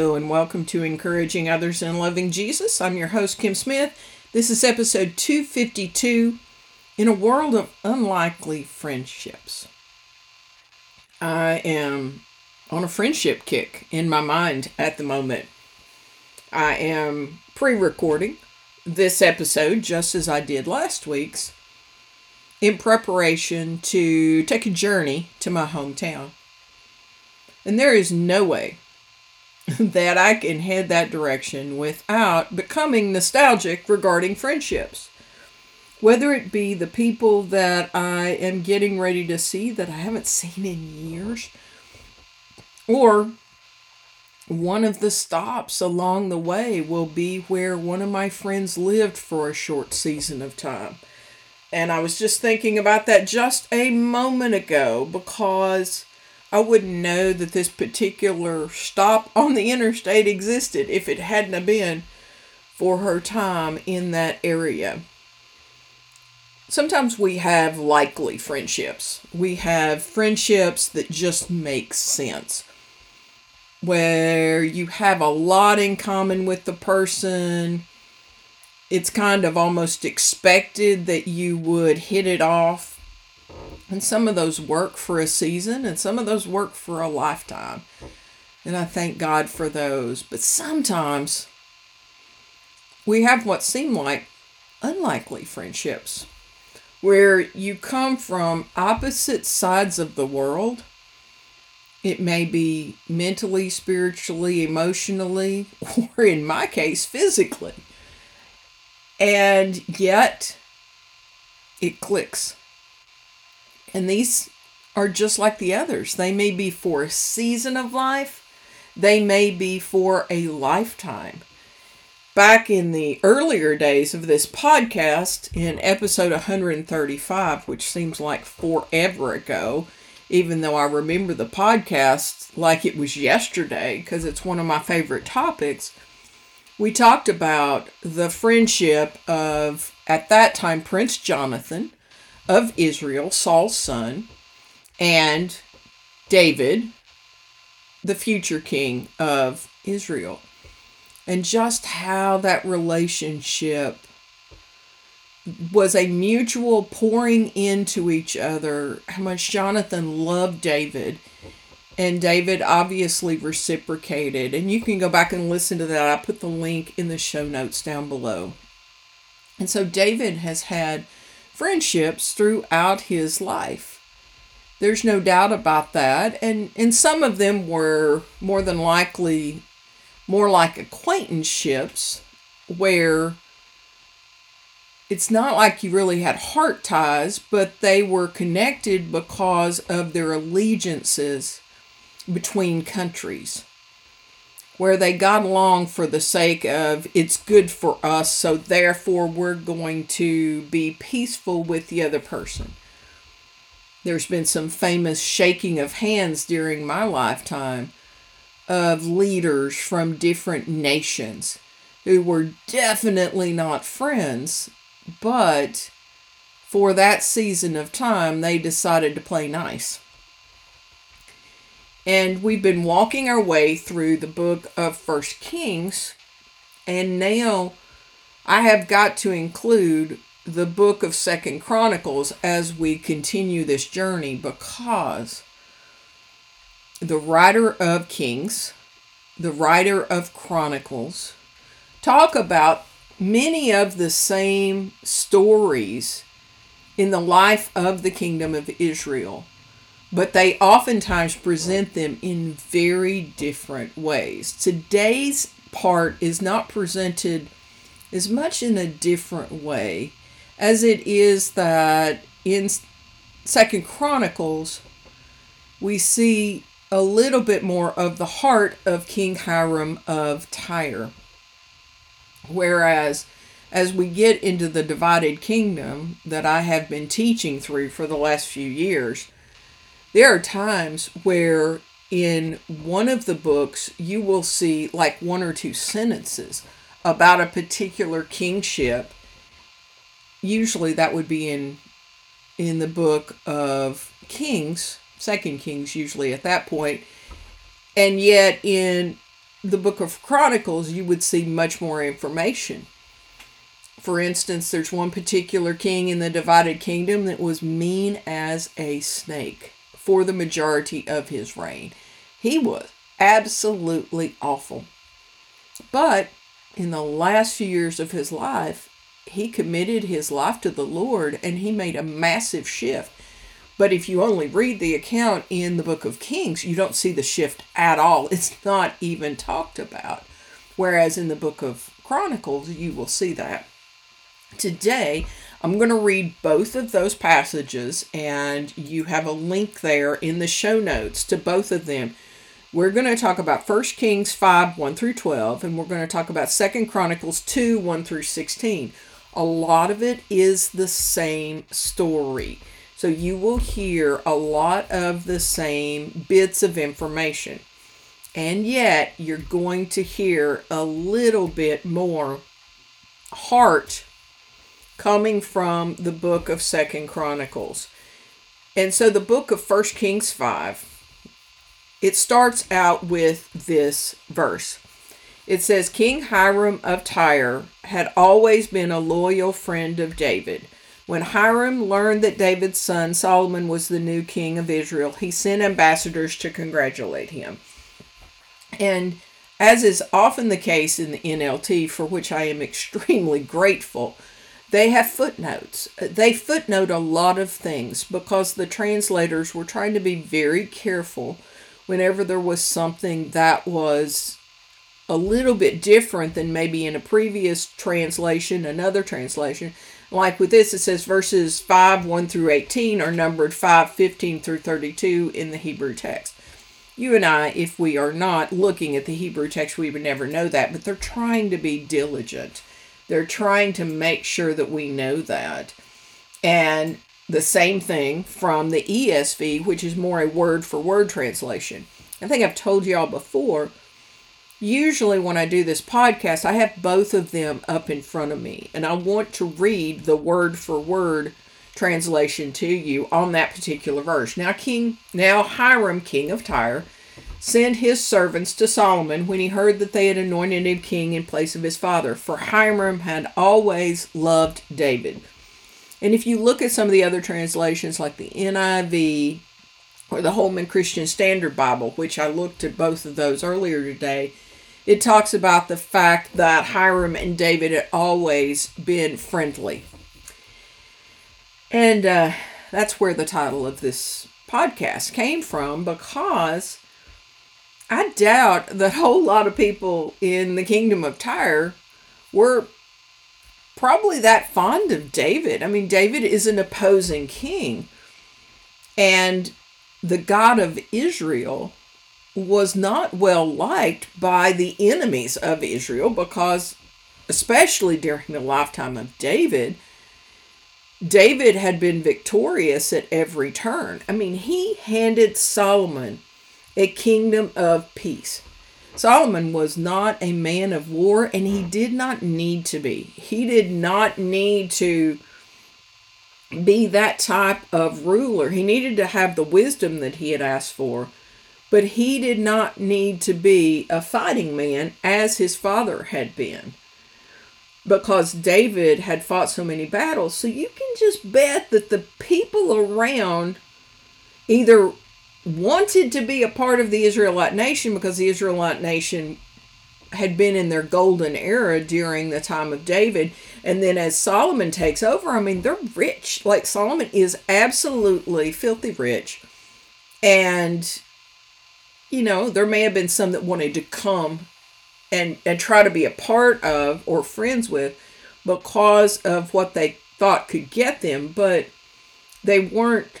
Hello and welcome to Encouraging Others in Loving Jesus. I'm your host, Kim Smith. This is episode 252 In a World of Unlikely Friendships. I am on a friendship kick in my mind at the moment. I am pre recording this episode just as I did last week's in preparation to take a journey to my hometown. And there is no way that I can head that direction without becoming nostalgic regarding friendships. Whether it be the people that I am getting ready to see that I haven't seen in years, or one of the stops along the way will be where one of my friends lived for a short season of time. And I was just thinking about that just a moment ago because I wouldn't know that this particular stop on the interstate existed if it hadn't been for her time in that area. Sometimes we have likely friendships. We have friendships that just make sense. Where you have a lot in common with the person. It's kind of almost expected that you would hit it off and some of those work for a season and some of those work for a lifetime. And I thank God for those. But sometimes we have what seem like unlikely friendships where you come from opposite sides of the world. It may be mentally, spiritually, emotionally, or in my case, physically. And yet it clicks and these are just like the others. They may be for a season of life, they may be for a lifetime. Back in the earlier days of this podcast, in episode 135, which seems like forever ago, even though I remember the podcast like it was yesterday because it's one of my favorite topics, we talked about the friendship of, at that time, Prince Jonathan of Israel, Saul's son, and David, the future king of Israel. And just how that relationship was a mutual pouring into each other, how much Jonathan loved David. And David obviously reciprocated. And you can go back and listen to that. I put the link in the show notes down below. And so David has had friendships throughout his life. There's no doubt about that. And, and some of them were more than likely more like acquaintanceships where it's not like you really had heart ties, but they were connected because of their allegiances between countries where they got along for the sake of it's good for us, so therefore we're going to be peaceful with the other person. There's been some famous shaking of hands during my lifetime of leaders from different nations who were definitely not friends, but for that season of time, they decided to play nice. And we've been walking our way through the book of First Kings. And now I have got to include the book of Second Chronicles as we continue this journey because the writer of Kings, the writer of Chronicles, talk about many of the same stories in the life of the kingdom of Israel but they oftentimes present them in very different ways. Today's part is not presented as much in a different way as it is that in Second Chronicles we see a little bit more of the heart of King Hiram of Tyre. Whereas as we get into the divided kingdom that I have been teaching through for the last few years, there are times where in one of the books you will see like one or two sentences about a particular kingship usually that would be in in the book of kings second kings usually at that point. and yet in the book of Chronicles, you would see much more information. For instance, there's one particular king in the divided kingdom that was mean as a snake for the majority of his reign. He was absolutely awful. But in the last few years of his life, he committed his life to the Lord and he made a massive shift. But if you only read the account in the book of Kings, you don't see the shift at all. It's not even talked about. Whereas in the book of Chronicles, you will see that. Today, I'm going to read both of those passages, and you have a link there in the show notes to both of them. We're going to talk about 1 Kings 5 1 through 12, and we're going to talk about 2 Chronicles 2 1 through 16. A lot of it is the same story. So you will hear a lot of the same bits of information. And yet, you're going to hear a little bit more heart coming from the book of second chronicles. And so the book of first kings 5 it starts out with this verse. It says king hiram of tyre had always been a loyal friend of david. When hiram learned that david's son solomon was the new king of israel he sent ambassadors to congratulate him. And as is often the case in the nlt for which i am extremely grateful they have footnotes. They footnote a lot of things because the translators were trying to be very careful whenever there was something that was a little bit different than maybe in a previous translation, another translation. Like with this, it says verses 5 1 through 18 are numbered 5 15 through 32 in the Hebrew text. You and I, if we are not looking at the Hebrew text, we would never know that, but they're trying to be diligent they're trying to make sure that we know that. And the same thing from the ESV, which is more a word for word translation. I think I've told y'all before. Usually, when I do this podcast, I have both of them up in front of me, and I want to read the word for word translation to you on that particular verse. Now, King, now Hiram, king of Tyre, sent his servants to Solomon when he heard that they had anointed him king in place of his father, for Hiram had always loved David. And if you look at some of the other translations, like the NIV or the Holman Christian Standard Bible, which I looked at both of those earlier today, it talks about the fact that Hiram and David had always been friendly. And uh, that's where the title of this podcast came from because I doubt that a whole lot of people in the kingdom of Tyre were probably that fond of David. I mean, David is an opposing king. And the God of Israel was not well liked by the enemies of Israel because, especially during the lifetime of David, David had been victorious at every turn. I mean, he handed Solomon a kingdom of peace. Solomon was not a man of war, and he did not need to be. He did not need to be that type of ruler. He needed to have the wisdom that he had asked for, but he did not need to be a fighting man as his father had been because David had fought so many battles. So you can just bet that the people around either wanted to be a part of the Israelite nation because the Israelite nation had been in their golden era during the time of David. And then as Solomon takes over, I mean, they're rich. Like Solomon is absolutely filthy rich. And, you know, there may have been some that wanted to come and, and try to be a part of or friends with because of what they thought could get them, but they weren't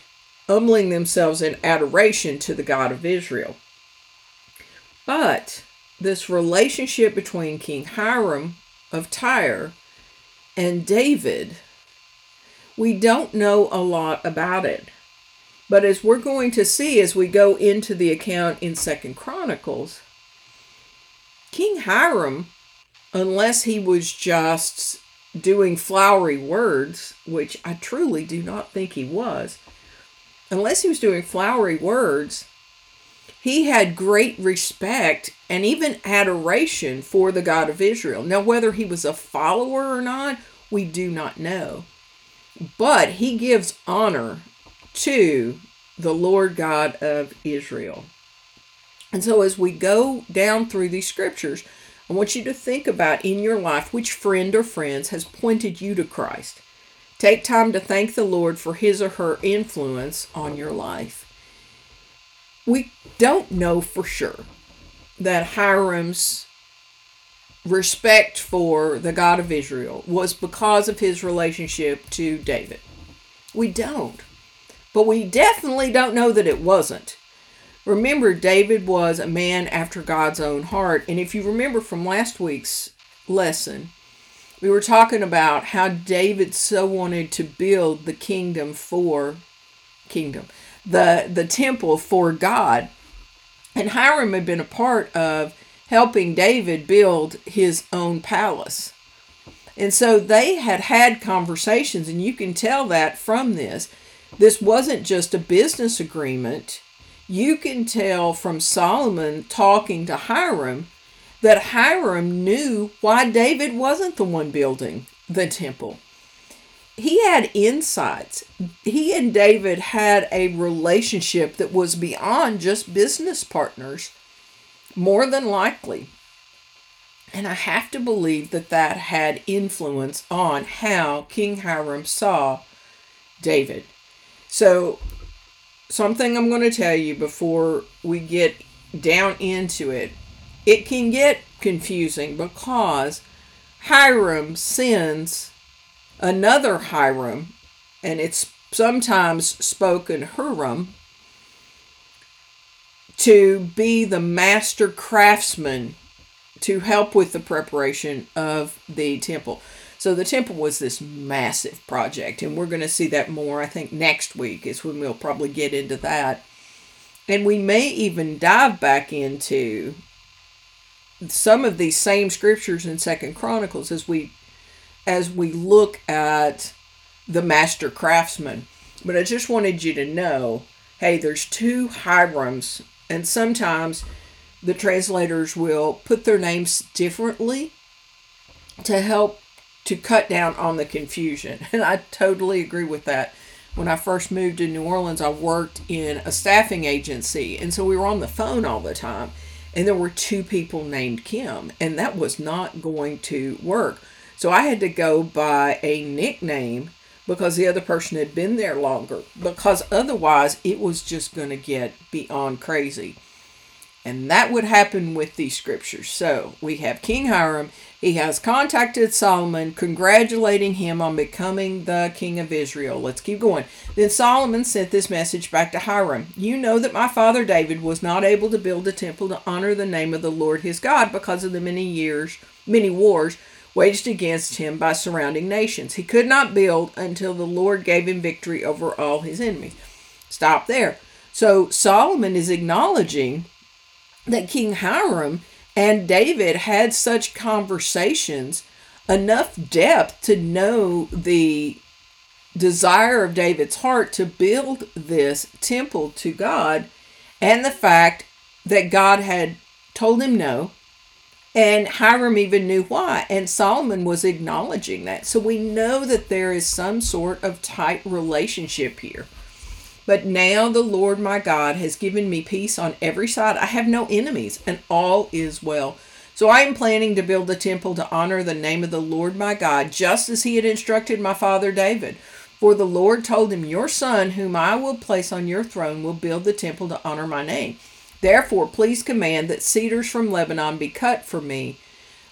humbling themselves in adoration to the God of Israel. But this relationship between King Hiram of Tyre and David, we don't know a lot about it. But as we're going to see as we go into the account in Second Chronicles, King Hiram, unless he was just doing flowery words, which I truly do not think he was, unless he was doing flowery words, he had great respect and even adoration for the God of Israel. Now, whether he was a follower or not, we do not know. But he gives honor to the Lord God of Israel. And so, as we go down through these scriptures, I want you to think about in your life which friend or friends has pointed you to Christ. Take time to thank the Lord for his or her influence on your life. We don't know for sure that Hiram's respect for the God of Israel was because of his relationship to David. We don't. But we definitely don't know that it wasn't. Remember, David was a man after God's own heart. And if you remember from last week's lesson, we were talking about how David so wanted to build the kingdom for kingdom, the the temple for God. And Hiram had been a part of helping David build his own palace. And so they had had conversations, and you can tell that from this. This wasn't just a business agreement. You can tell from Solomon talking to Hiram that Hiram knew why David wasn't the one building the temple. He had insights. He and David had a relationship that was beyond just business partners, more than likely. And I have to believe that that had influence on how King Hiram saw David. So, something I'm going to tell you before we get down into it it can get confusing because Hiram sends another Hiram, and it's sometimes spoken Huram, to be the master craftsman to help with the preparation of the temple. So the temple was this massive project, and we're going to see that more, I think, next week is when we'll probably get into that. And we may even dive back into some of these same scriptures in Second Chronicles as we as we look at the master craftsman. But I just wanted you to know, hey, there's two Hirams, and sometimes the translators will put their names differently to help to cut down on the confusion. And I totally agree with that. When I first moved to New Orleans, I worked in a staffing agency, and so we were on the phone all the time and there were two people named Kim, and that was not going to work. So I had to go by a nickname because the other person had been there longer, because otherwise it was just going to get beyond crazy. And that would happen with these scriptures. So we have King Hiram. He has contacted Solomon, congratulating him on becoming the king of Israel. Let's keep going. Then Solomon sent this message back to Hiram You know that my father David was not able to build a temple to honor the name of the Lord his God because of the many years, many wars waged against him by surrounding nations. He could not build until the Lord gave him victory over all his enemies. Stop there. So Solomon is acknowledging that King Hiram and David had such conversations, enough depth to know the desire of David's heart to build this temple to God, and the fact that God had told him no. And Hiram even knew why. And Solomon was acknowledging that. So we know that there is some sort of tight relationship here. But now the Lord my God has given me peace on every side. I have no enemies, and all is well. So I am planning to build a temple to honor the name of the Lord my God, just as he had instructed my father David. For the Lord told him, Your son, whom I will place on your throne, will build the temple to honor my name. Therefore, please command that cedars from Lebanon be cut for me.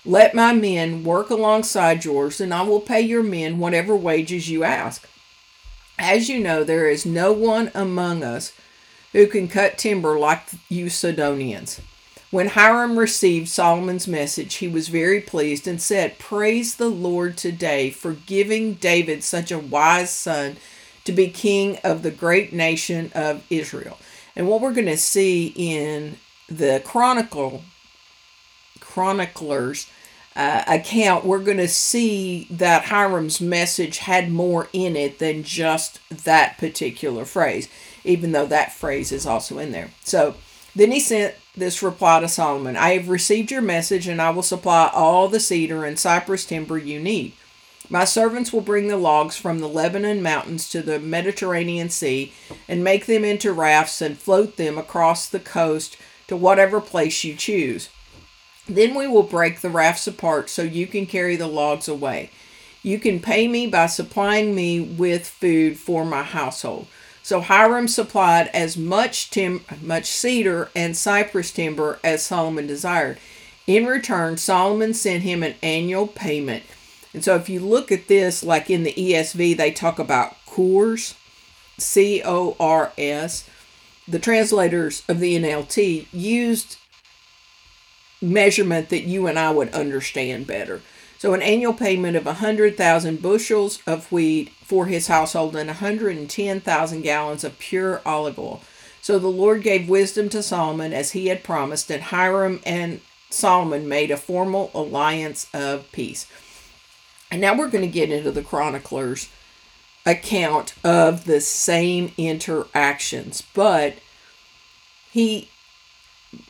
Let my men work alongside yours, and I will pay your men whatever wages you ask. As you know, there is no one among us who can cut timber like you Sidonians. When Hiram received Solomon's message, he was very pleased and said, Praise the Lord today for giving David such a wise son to be king of the great nation of Israel. And what we're going to see in the Chronicle chroniclers uh, account, we're going to see that Hiram's message had more in it than just that particular phrase, even though that phrase is also in there. So Then he sent this reply to Solomon I have received your message, and I will supply all the cedar and cypress timber you need. My servants will bring the logs from the Lebanon mountains to the Mediterranean Sea and make them into rafts and float them across the coast to whatever place you choose. Then we will break the rafts apart so you can carry the logs away. You can pay me by supplying me with food for my household. So Hiram supplied as much tim- much cedar and cypress timber as Solomon desired. In return, Solomon sent him an annual payment. And so if you look at this, like in the ESV, they talk about cors, C O R S. The translators of the NLT used measurement that you and I would understand better. So an annual payment of 100,000 bushels of wheat for his household and 110,000 gallons of pure olive oil. So the Lord gave wisdom to Solomon as he had promised, and Hiram and Solomon made a formal alliance of peace. And now we're going to get into the chronicler's account of the same interactions, but he,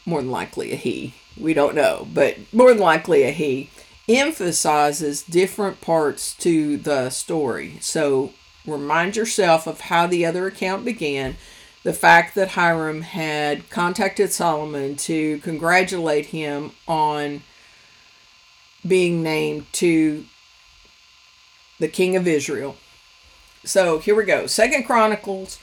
more than likely a he, we don't know, but more than likely a he, emphasizes different parts to the story. So remind yourself of how the other account began. The fact that Hiram had contacted Solomon to congratulate him on being named to the king of Israel. So here we go. Second Chronicles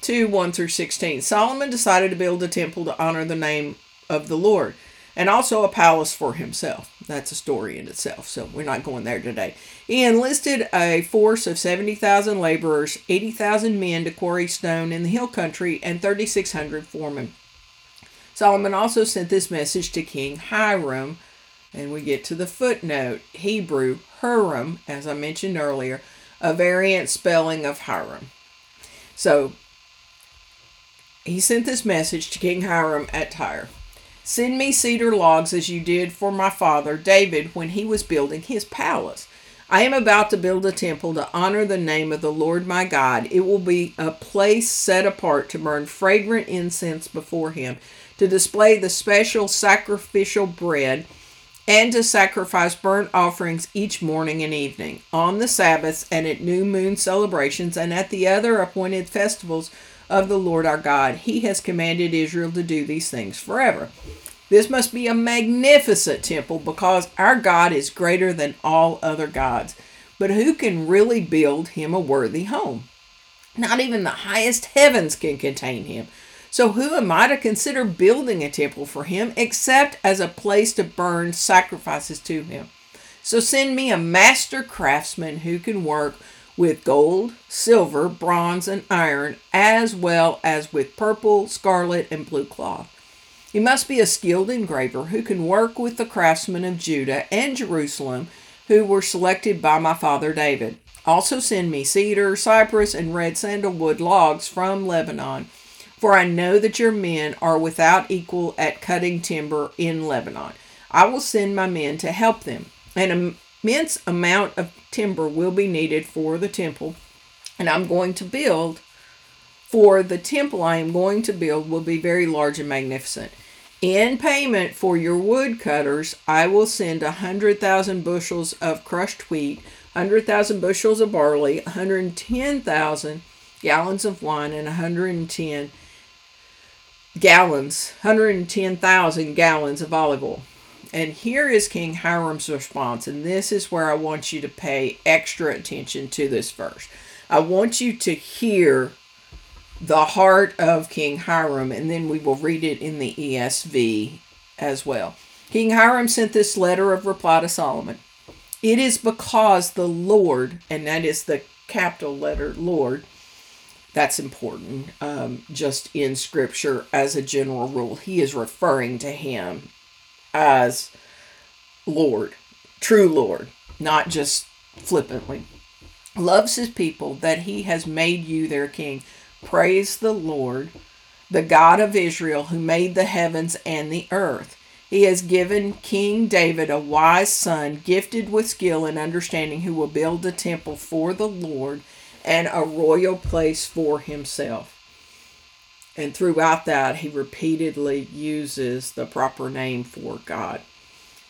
2 1 through 16. Solomon decided to build a temple to honor the name of the Lord and also a palace for himself. That's a story in itself, so we're not going there today. He enlisted a force of 70,000 laborers, 80,000 men to quarry stone in the hill country, and 3,600 foremen. Solomon also sent this message to King Hiram, and we get to the footnote Hebrew, Huram, as I mentioned earlier, a variant spelling of Hiram. So he sent this message to King Hiram at Tyre. Send me cedar logs as you did for my father David when he was building his palace. I am about to build a temple to honor the name of the Lord my God. It will be a place set apart to burn fragrant incense before him, to display the special sacrificial bread, and to sacrifice burnt offerings each morning and evening, on the Sabbaths and at new moon celebrations, and at the other appointed festivals of the Lord our God. He has commanded Israel to do these things forever. This must be a magnificent temple because our God is greater than all other gods. But who can really build him a worthy home? Not even the highest heavens can contain him. So, who am I to consider building a temple for him except as a place to burn sacrifices to him? So, send me a master craftsman who can work with gold, silver, bronze, and iron, as well as with purple, scarlet, and blue cloth. He must be a skilled engraver who can work with the craftsmen of Judah and Jerusalem who were selected by my father David. Also send me cedar, cypress, and red sandalwood logs from Lebanon, for I know that your men are without equal at cutting timber in Lebanon. I will send my men to help them. An immense amount of timber will be needed for the temple, and I'm going to build for the temple I am going to build will be very large and magnificent. In payment for your woodcutters, I will send a hundred thousand bushels of crushed wheat, hundred thousand bushels of barley, hundred and ten thousand gallons of wine, and a hundred and ten gallons, hundred and ten thousand gallons of olive oil. And here is King Hiram's response, and this is where I want you to pay extra attention to this verse. I want you to hear the heart of King Hiram, and then we will read it in the ESV as well. King Hiram sent this letter of reply to Solomon. It is because the Lord, and that is the capital letter Lord, that's important um, just in scripture as a general rule. He is referring to him as Lord, true Lord, not just flippantly. Loves his people that he has made you their king. Praise the Lord, the God of Israel, who made the heavens and the earth. He has given King David a wise son, gifted with skill and understanding, who will build a temple for the Lord and a royal place for himself. And throughout that, he repeatedly uses the proper name for God.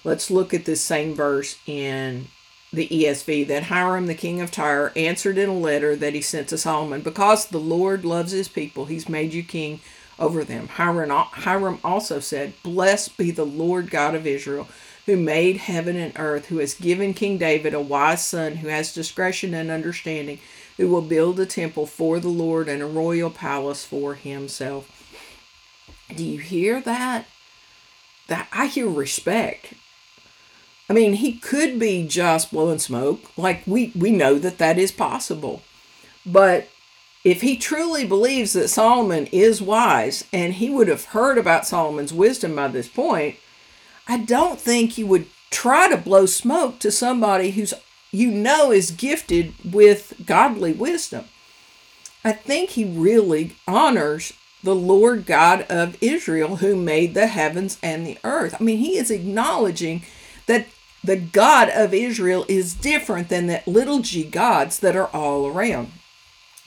Let's look at this same verse in the ESV. Then Hiram, the king of Tyre, answered in a letter that he sent to Solomon Because the Lord loves his people, he's made you king over them. Hiram, Hiram also said, Blessed be the Lord God of Israel, who made heaven and earth, who has given King David a wise son who has discretion and understanding who will build a temple for the Lord and a royal palace for himself. Do you hear that? That I hear respect. I mean, he could be just blowing smoke. Like we we know that that is possible. But if he truly believes that Solomon is wise and he would have heard about Solomon's wisdom by this point, I don't think he would try to blow smoke to somebody who's you know is gifted with godly wisdom. I think he really honors the Lord God of Israel who made the heavens and the earth. I mean, he is acknowledging that the God of Israel is different than the little g gods that are all around.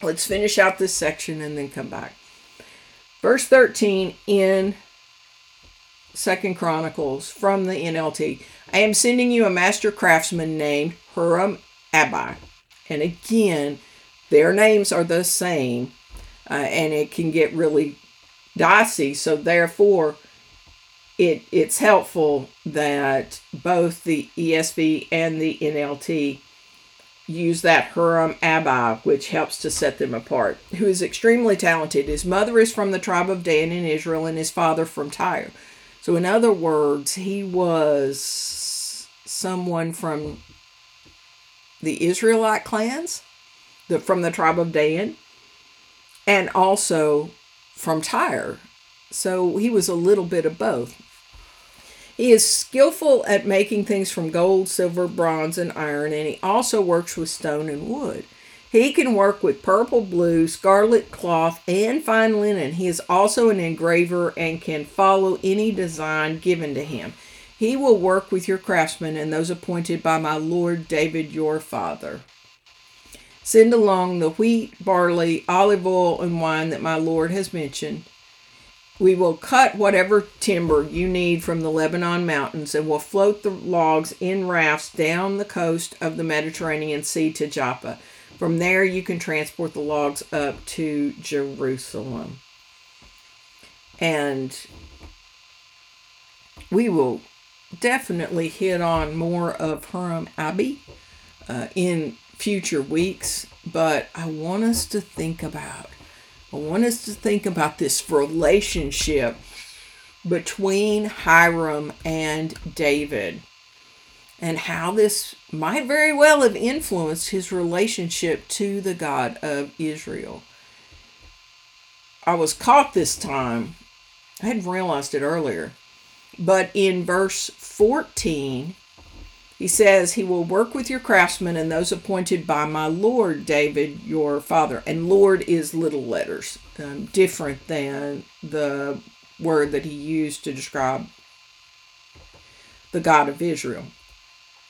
Let's finish out this section and then come back. Verse 13 in Second Chronicles from the NLT. I am sending you a master craftsman named Huram Abi. And again, their names are the same, uh, and it can get really dicey. So therefore, it it's helpful that both the ESV and the NLT use that Huram Abi, which helps to set them apart. Who is extremely talented. His mother is from the tribe of Dan in Israel, and his father from Tyre. So, in other words, he was someone from the Israelite clans, the, from the tribe of Dan, and also from Tyre. So he was a little bit of both. He is skillful at making things from gold, silver, bronze, and iron, and he also works with stone and wood. He can work with purple, blue, scarlet cloth, and fine linen. He is also an engraver and can follow any design given to him. He will work with your craftsmen and those appointed by my Lord David your father. Send along the wheat, barley, olive oil, and wine that my Lord has mentioned. We will cut whatever timber you need from the Lebanon mountains and will float the logs in rafts down the coast of the Mediterranean Sea to Joppa. From there, you can transport the logs up to Jerusalem. And we will definitely hit on more of Huram Abi uh, in future weeks, but I want us to think about I want us to think about this relationship between Hiram and David and how this might very well have influenced his relationship to the God of Israel. I was caught this time. I hadn't realized it earlier but in verse 14, he says, He will work with your craftsmen and those appointed by my Lord David, your father. And Lord is little letters, um, different than the word that he used to describe the God of Israel.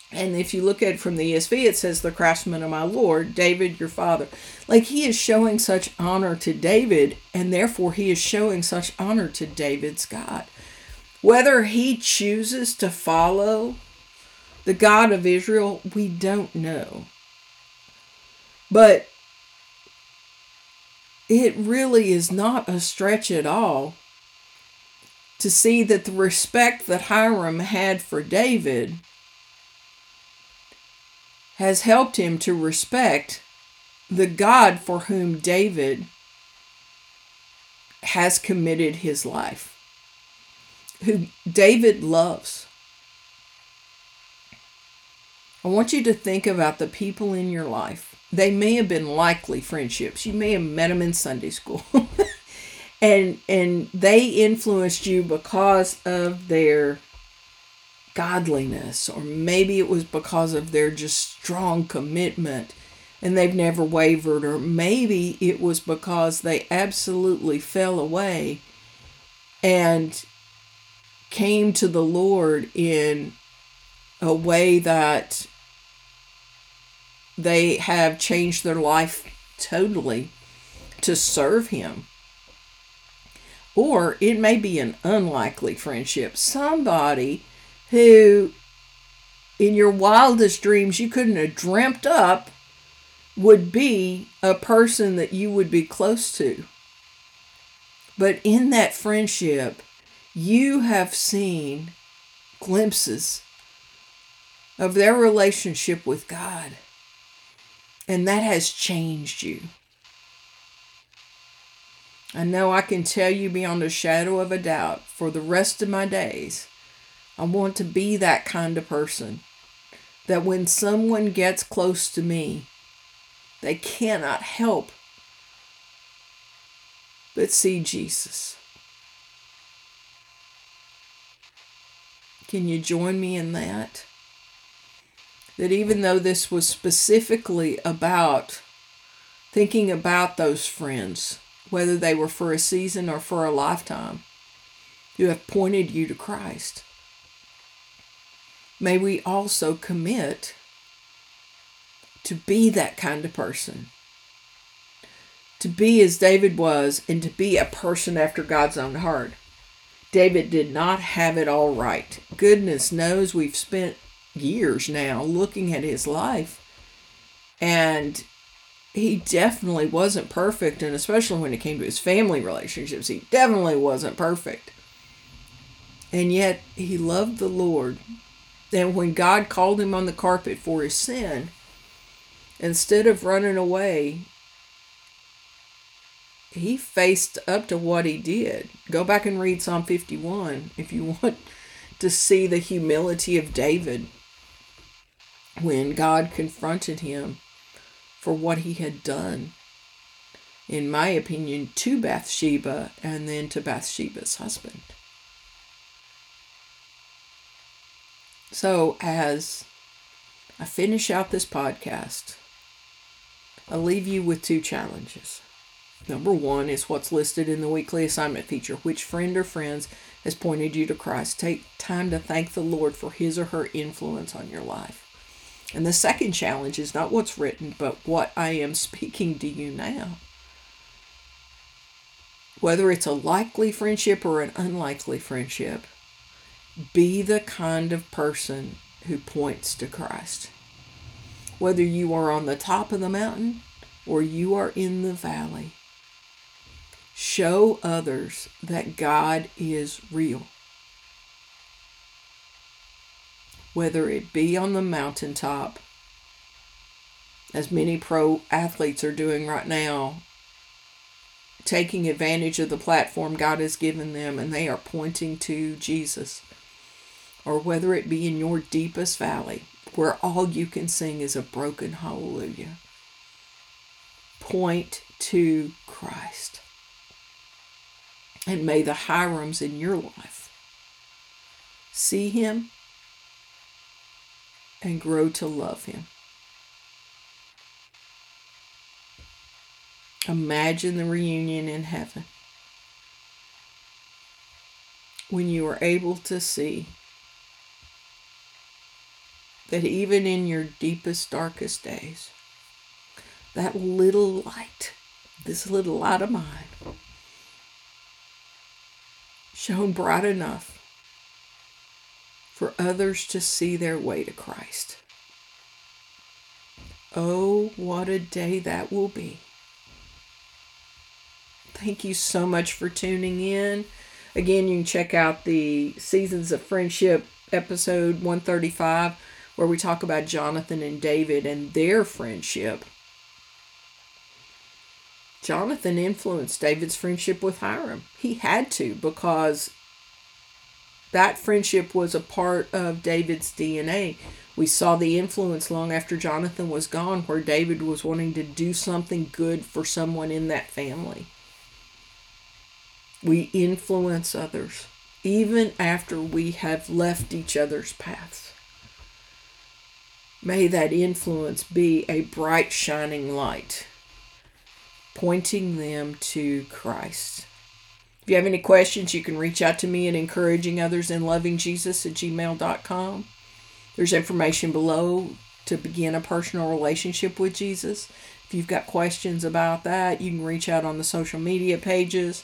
And if you look at it from the ESV, it says, The craftsman of my Lord, David, your father. Like he is showing such honor to David, and therefore he is showing such honor to David's God. Whether he chooses to follow the God of Israel, we don't know. But it really is not a stretch at all to see that the respect that Hiram had for David has helped him to respect the God for whom David has committed his life who David loves. I want you to think about the people in your life. They may have been likely friendships. You may have met them in Sunday school. and and they influenced you because of their godliness or maybe it was because of their just strong commitment and they've never wavered or maybe it was because they absolutely fell away and came to the Lord in a way that they have changed their life totally to serve Him. Or it may be an unlikely friendship. Somebody who, in your wildest dreams, you couldn't have dreamt up would be a person that you would be close to. But in that friendship, you have seen glimpses of their relationship with God. And that has changed you. I know I can tell you beyond a shadow of a doubt for the rest of my days, I want to be that kind of person that when someone gets close to me, they cannot help but see Jesus. Can you join me in that? That even though this was specifically about thinking about those friends, whether they were for a season or for a lifetime, who have pointed you to Christ, may we also commit to be that kind of person. To be as David was and to be a person after God's own heart. David did not have it all right. Goodness knows we've spent years now looking at his life. And he definitely wasn't perfect. And especially when it came to his family relationships, he definitely wasn't perfect. And yet he loved the Lord. And when God called him on the carpet for his sin, instead of running away, he faced up to what he did. Go back and read Psalm 51 if you want to see the humility of David when God confronted him for what he had done, in my opinion, to Bathsheba and then to Bathsheba's husband. So, as I finish out this podcast, I'll leave you with two challenges. Number one is what's listed in the weekly assignment feature. Which friend or friends has pointed you to Christ? Take time to thank the Lord for his or her influence on your life. And the second challenge is not what's written, but what I am speaking to you now. Whether it's a likely friendship or an unlikely friendship, be the kind of person who points to Christ. Whether you are on the top of the mountain or you are in the valley, show others that God is real. Whether it be on the mountaintop, as many pro athletes are doing right now, taking advantage of the platform God has given them and they are pointing to Jesus, or whether it be in your deepest valley where all you can sing is a broken hallelujah. Point to. And may the Hirams in your life see him and grow to love him. Imagine the reunion in heaven when you are able to see that even in your deepest, darkest days, that little light, this little light of mine, shone bright enough for others to see their way to Christ. Oh, what a day that will be. Thank you so much for tuning in. Again, you can check out the Seasons of Friendship episode 135, where we talk about Jonathan and David and their friendship. Jonathan influenced David's friendship with Hiram. He had to because that friendship was a part of David's DNA. We saw the influence long after Jonathan was gone, where David was wanting to do something good for someone in that family. We influence others even after we have left each other's paths. May that influence be a bright, shining light pointing them to Christ. If you have any questions, you can reach out to me at encouraging others in loving Jesus at gmail.com. There's information below to begin a personal relationship with Jesus. If you've got questions about that, you can reach out on the social media pages.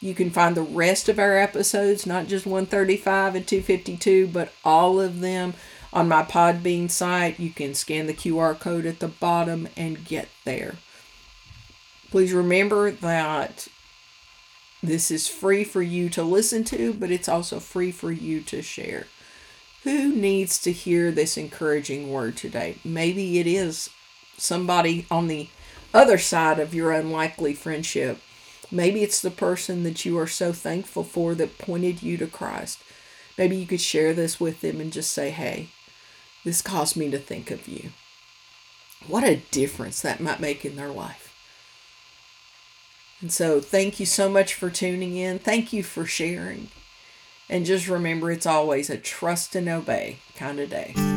You can find the rest of our episodes, not just 135 and 252, but all of them on my Podbean site. You can scan the QR code at the bottom and get there. Please remember that this is free for you to listen to, but it's also free for you to share. Who needs to hear this encouraging word today? Maybe it is somebody on the other side of your unlikely friendship Maybe it's the person that you are so thankful for that pointed you to Christ. Maybe you could share this with them and just say, hey, this caused me to think of you. What a difference that might make in their life. And so, thank you so much for tuning in. Thank you for sharing. And just remember, it's always a trust and obey kind of day.